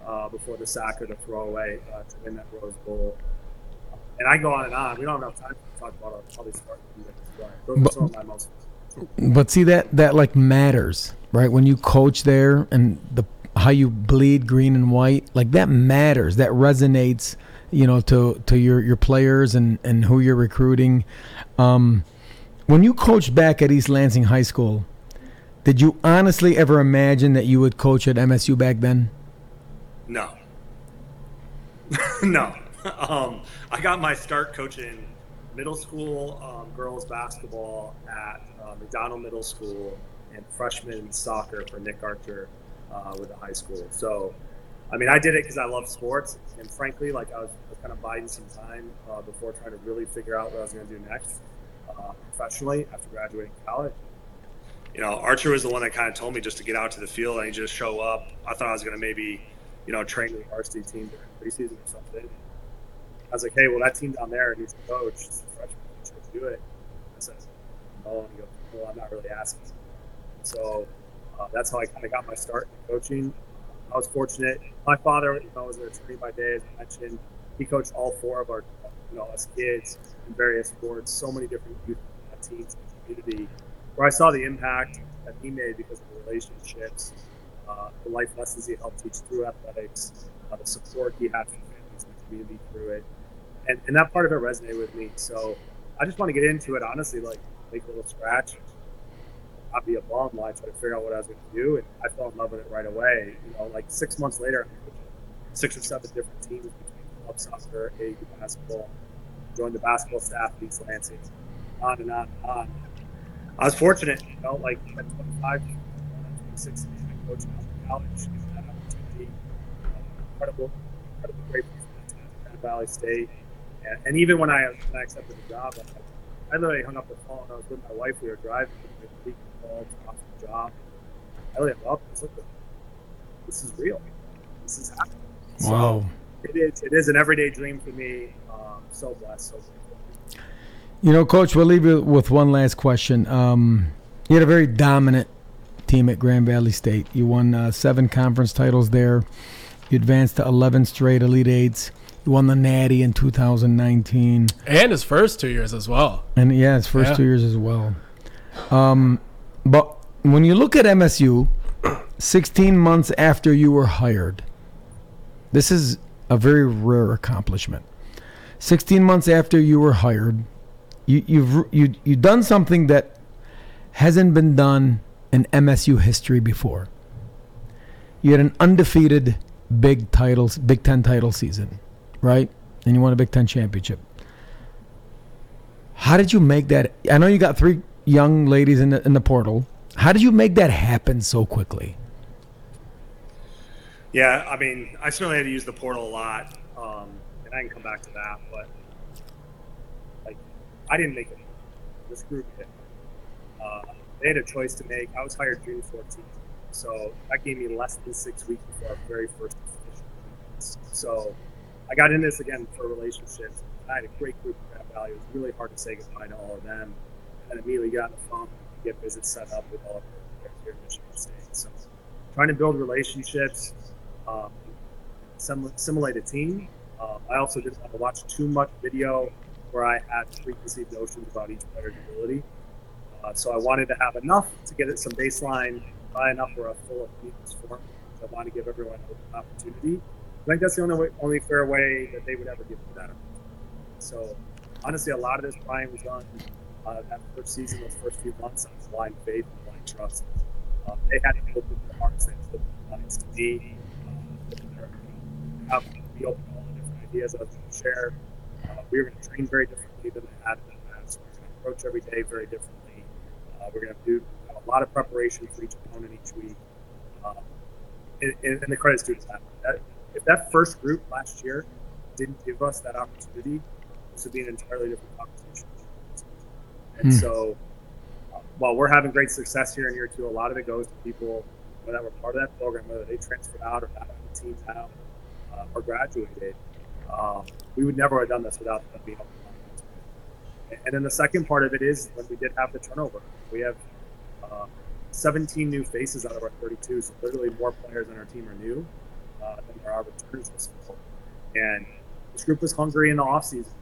uh, before the sack or the throwaway uh, to win that Rose Bowl. And I go on and on. We don't have enough time to talk about all these Those of my most but see that that like matters, right? When you coach there and the how you bleed green and white, like that matters. That resonates, you know, to to your your players and and who you're recruiting. Um, when you coached back at East Lansing High School, did you honestly ever imagine that you would coach at MSU back then? No. no. Um, I got my start coaching middle school um, girls basketball at uh, MacDonald Middle School and freshman soccer for Nick Archer uh, with the high school. So, I mean, I did it because I love sports, and frankly, like I was, I was kind of biding some time uh, before trying to really figure out what I was going to do next uh, professionally after graduating college. You know, Archer was the one that kind of told me just to get out to the field and just show up. I thought I was going to maybe, you know, train with the varsity team during preseason or something. I was like, hey, well, that team down there needs a coach. It's a freshman coach to do it. I said, no. And he well, I'm not really asking. So uh, that's how I kind of got my start in coaching. I was fortunate. My father, you know, was an attorney by day, as I mentioned. He coached all four of our, you know, us kids in various sports, so many different youth teams in the community, where I saw the impact that he made because of the relationships, uh, the life lessons he helped teach through athletics, uh, the support he had from families in the community through it and, and that part of it resonated with me. So I just want to get into it honestly, like make a little scratch. I'd be a while I tried to figure out what I was going to do. And I fell in love with it right away. You know, like six months later, six or seven different teams club soccer, AAU basketball, joined the basketball staff at East Lansing, on and on and on. I was fortunate, you know, like at 25, 26, I coached college, that opportunity. Incredible, that time at Valley State. And, and even when I, when I accepted the job, I, I literally hung up the phone. I was with my wife. We were driving. We were called off the job. I really this. This is real. This is happening. Wow. So it is. It is an everyday dream for me. Um, so blessed. So grateful. You know, Coach, we'll leave you with one last question. Um, you had a very dominant team at Grand Valley State. You won uh, seven conference titles there. You advanced to 11 straight Elite Eights. You won the Natty in 2019. And his first two years as well. And yeah, his first Yeah. two years as well. Um, but when you look at MSU, 16 months after you were hired, this is a very rare accomplishment. 16 months after you were hired, you, you've you you've done something that hasn't been done in MSU history before. You had an undefeated Big titles, Big Ten title season, right? And you won a Big Ten championship. How did you make that? I know you got three young ladies in the in the portal. How did you make that happen so quickly? Yeah, I mean, I certainly had to use the portal a lot, um, and I can come back to that. But like, I didn't make it. This group did. Uh, they had a choice to make. I was hired June 14th, so that gave me less than six weeks before our very first official. So I got in this again for relationships. I had a great group of Grand Valley. It was really hard to say goodbye to all of them, and immediately got on the phone get visits set up with all of them here in Michigan State. So trying to build relationships um, a team. Um, I also didn't want to watch too much video where I had preconceived notions about each player's ability. Uh, so I wanted to have enough to get it some baseline, buy enough where a full opinions form. So I wanted to give everyone an opportunity. I think that's the only way, only fair way that they would ever give me that. So honestly, a lot of this Brian was done uh, that first season, those first few months, on blind faith and blind trust. Uh, they had to open their hearts, open their minds to me have be open to all the different ideas I was going to share. Uh, we were going to train very differently than they had in the past. We're going to approach every day very differently. Uh, we're going to do a lot of preparation for each opponent each week. Um, and, and, the credit's due to that. that. If that first group last year didn't give us that opportunity, this would be an entirely different conversation. And Hmm. so, uh, while we're having great success here in year two, a lot of it goes to people that were part of that program, whether they transferred out or on the team now uh, or graduated. Um, we would never have done this without them being. And then the second part of it is when we did have the turnover, we have uh, 17 new faces out of our 32, so literally more players on our team are new uh, than there are returners this. And this group was hungry in the offseason.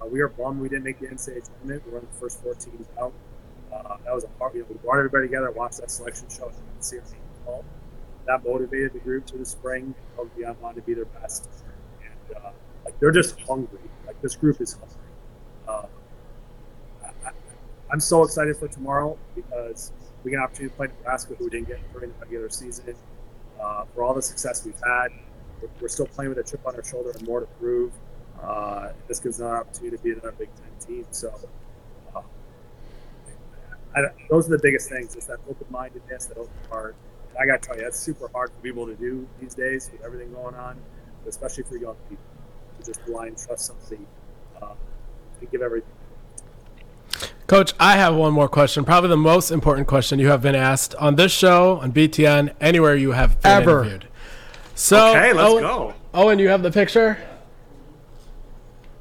Uh, we are bummed we didn't make the NCAA tournament. We were of the first four teams out. Uh, that was a hard. You know, we brought everybody together, watched that selection show, and see team call. That motivated the group to the spring. Of beyond wanted to be their best, and uh, like they're just hungry. Like this group is hungry. Uh, I, I'm so excited for tomorrow because we get an opportunity to play Nebraska, who we didn't get during the regular season. Uh, for all the success we've had, we're, we're still playing with a chip on our shoulder and more to prove. Uh, this gives us an opportunity to be another Big Ten team. So, uh, I, those are the biggest things: is that open-mindedness, that open heart. And I got to tell you, that's super hard for people to do these days with everything going on, but especially for young people to just blind trust something uh, and give everything. Coach, I have one more question. Probably the most important question you have been asked on this show, on BTN, anywhere you have been Ever. interviewed. So, Okay, let's Owen, go. Owen, you have the picture?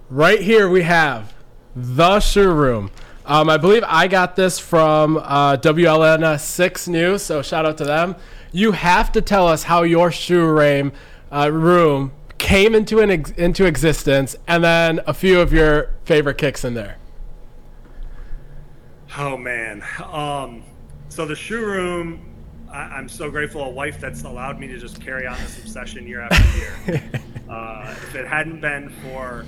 Right here we have the shoe room. Um, I believe I got this from uh, WLNS 6 News, so shout out to them. You have to tell us how your shoe room, uh, room came into an ex- into existence, and then a few of your favorite kicks in there. Oh man. Um, so the shoe room, I, I'm so grateful a wife that's allowed me to just carry on this obsession year after year. uh, if it hadn't been for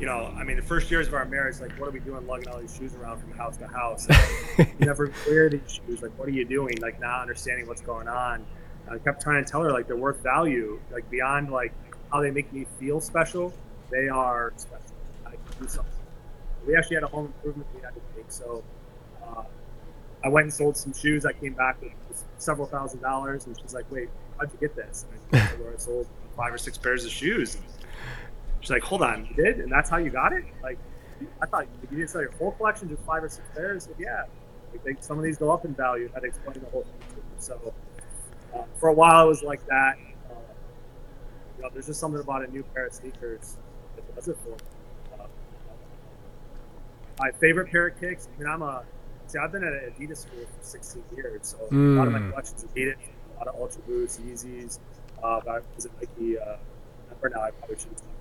you know, I mean, the first years of our marriage, like, what are we doing lugging all these shoes around from house to house? you never wear these shoes. Like, what are you doing? Like, not understanding what's going on. I kept trying to tell her, like, they're worth value. Like, beyond, like, how they make me feel special, they are special. I can do something. We actually had a home improvement we had to make. So uh, I went and sold some shoes. I came back with several thousand dollars. And she's like, wait, how'd you get this? And I told her I sold five or six pairs of shoes. She's like, hold on, you did? And that's how you got it? Like, I thought you didn't sell your whole collection, just five or six pairs. Said, yeah. I think some of these go up in value. I had to explain the whole thing. So uh, for a while, it was like that. Uh, you know, there's just something about a new pair of sneakers that does it for me. Uh, my favorite pair of kicks. I mean, I'm a see. I've been at Adidas school for 16 years, so a lot of my Mm. collections are Adidas. A lot of Ultra Boosts, Yeezys. Uh, but I was it Nike? Uh, for now, I probably about it.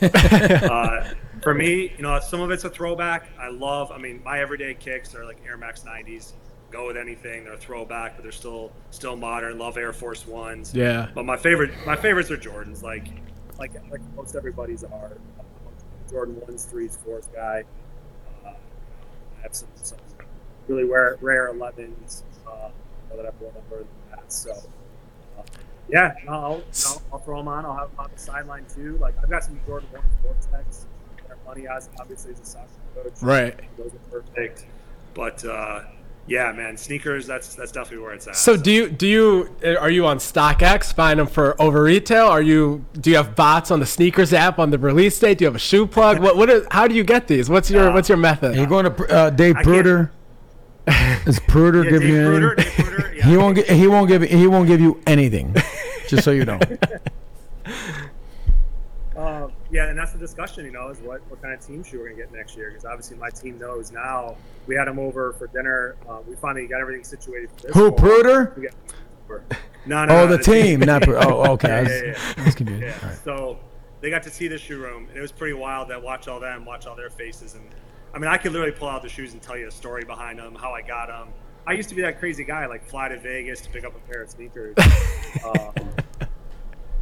So, uh, for me, you know, some of it's a throwback. I love. I mean, my everyday kicks are like Air Max 90s. Go with anything. They're a throwback, but they're still still modern. Love Air Force Ones. Yeah. But my favorite, my favorites are Jordans. Like, like, like most everybody's are. Jordan ones, threes, fours guy. Uh, I have some, some really rare, rare 11s uh, that I've worn over in the past. So, yeah, no, I'll, you know, I'll throw them on. I'll have them on the sideline too. Like, I've got some Jordan one Vortex. Their money has obviously as a soccer coach. Right. Those are perfect. But uh, yeah, man, sneakers. That's that's definitely where it's at. So do you do you are you on StockX buying them for over retail? Are you do you have bots on the sneakers app on the release date? Do you have a shoe plug? What what is, how do you get these? What's your what's your method? You're going to uh, Dave I can't- Pruder? Is Pruder Yeah, giving Dave you Pruder, anything? Dave Pruder, yeah. He won't. He won't give. He won't give you anything. just so you know. Uh, yeah, and that's the discussion, you know, is what, what kind of team shoe we're going to get next year. Because obviously, my team knows now. We had them over for dinner. Uh, we finally got everything situated for this. Who, fall. Pruder? No, no, Oh, no, the team, not. Pru- Oh, okay. I was, yeah, yeah. I was confused. Yeah. All right. So they got to see the shoe room, and it was pretty wild. That watch all them, watch all their faces, and I mean, I could literally pull out the shoes and tell you a story behind them, how I got them. I used to be that crazy guy, like fly to Vegas to pick up a pair of sneakers, um,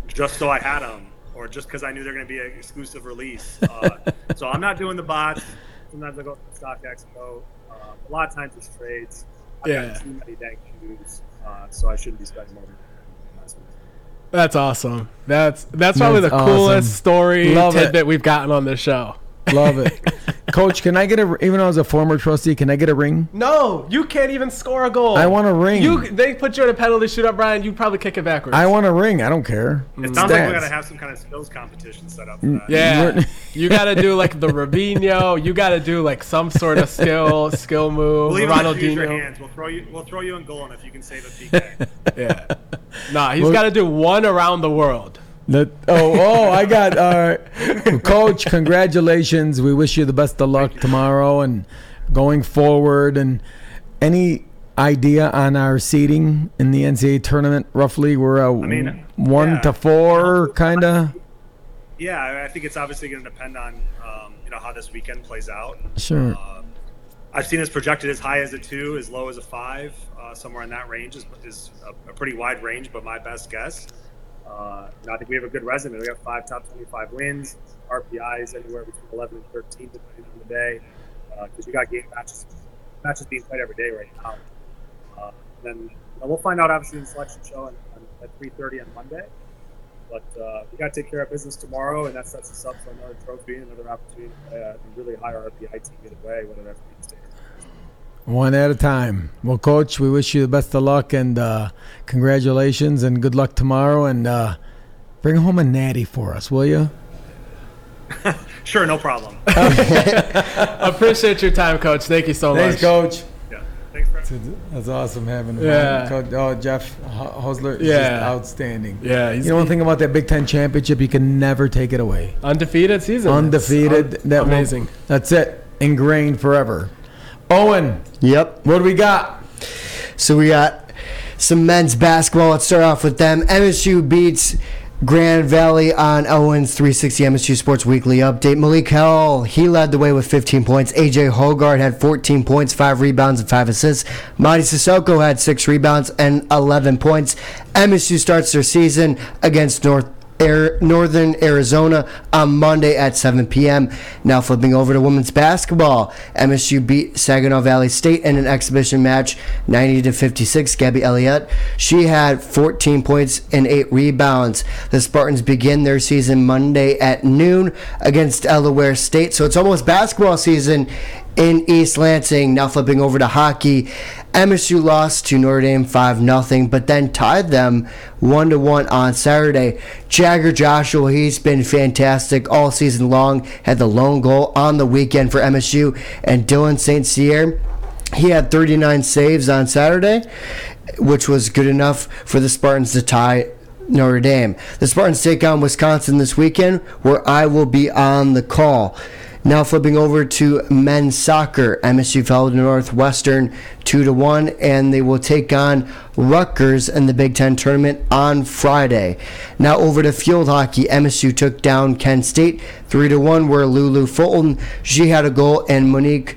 just so I had them, or just because I knew they're going to be an exclusive release. Uh, so I'm not doing the bots. Sometimes I go to StockX Go. Uh, a lot of times it's trades. I've Yeah. got too many dang shoes, uh, so I shouldn't be spending more. That's awesome. That's that's probably That's the coolest awesome. story Love it. tidbit we've gotten on this show. Love it, Coach. Can I get a? Even though I was a former trustee, can I get a ring? No, you can't even score a goal. I want a ring. You they put you in a penalty shootout, Brian. You probably kick it backwards. I want a ring. I don't care. It sounds like Stats. we got to have some kind of skills competition set up. For mm, that. Yeah, You're- got to do like the Robinho. You got to do like some sort of skill skill move. We'll even let use your hands. We'll throw you. We'll throw you in goal, and if you can save a PK. Yeah. Nah, he's Well- got to do one around the world. Oh, oh, I got uh, Coach. Congratulations. We wish you the best of luck tomorrow and going forward. And any idea on our seating in the NCAA tournament? Roughly, we're a mean, one yeah. to four, kind of. yeah, I- I think it's obviously going to depend on um, you know how this weekend plays out. Sure. Um, I've seen this projected as high as a two, as low as a five, uh, somewhere in that range is, is a, a pretty wide range, but my best guess. Uh, know, I think we have a good resume. We got five top 25 wins, RPIs anywhere between 11 and 13, depending on the day, because we got game matches, matches being played every day right now. Uh, then know, we'll find out obviously in the selection show on, on, at 3:30 on Monday. But uh, we got to take care of business tomorrow, and that sets us up for another trophy, and another opportunity to play a really high RPI team either way, whether that's Penn State. One at a time. Well, Coach, we wish you the best of luck and uh, congratulations and good luck tomorrow. And uh, bring home a natty for us, will you? Sure, no problem. Appreciate your time, Coach. Thank you so much. Coach. yeah, thanks, Brett. That's awesome having him. Yeah. Coach, oh, Jeff Hosler is Yeah. just outstanding. Yeah, he's You know one thing about that Big Ten championship, you can never take it away. undefeated season. Undefeated. It's that un- will- amazing. that's it. Ingrained forever. Owen, Yep. what do we got? So we got some men's basketball. Let's start off with them. MSU beats Grand Valley on Owens 360 MSU Sports Weekly update. Malik Hall, he led the way with 15 points. AJ Hoggard had 14 points, 5 rebounds, and 5 assists. Mady Sissoko had 6 rebounds and 11 points. MSU starts their season against North Air, Northern Arizona on Monday at 7 p.m. Now flipping over to women's basketball, MSU beat Saginaw Valley State in an exhibition match, 90 to 56. Gabby Elliott, she had 14 points and eight rebounds. The Spartans begin their season Monday at noon against Delaware State, so it's almost basketball season in East Lansing. Now flipping over to hockey. MSU lost to Notre Dame 5 0, but then tied them 1 1 on Saturday. Jagger Joshua, he's been fantastic all season long, had the lone goal on the weekend for MSU. And Dylan St. Cyr, he had 39 saves on Saturday, which was good enough for the Spartans to tie Notre Dame. The Spartans take on Wisconsin this weekend, where I will be on the call. Now flipping over to men's soccer, MSU fell to Northwestern two to one, and they will take on Rutgers in the Big Ten tournament on Friday. Now over to field hockey, MSU took down Kent State three to one, where Lulu Fulton she had a goal, and Monique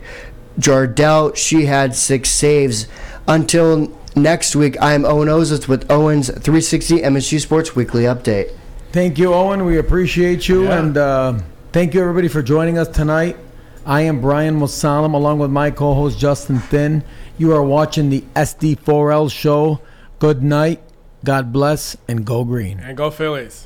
Jardell she had six saves. Until next week, I am Owen Ozis with Owen's 360 MSU Sports Weekly Update. Thank you, Owen. We appreciate you, Yeah. and uh, thank you everybody for joining us tonight. I am Brian Mosallam, along with my co-host Justin Thin. You are watching the SD4L show. Good night, God bless, and go green. And go Phillies.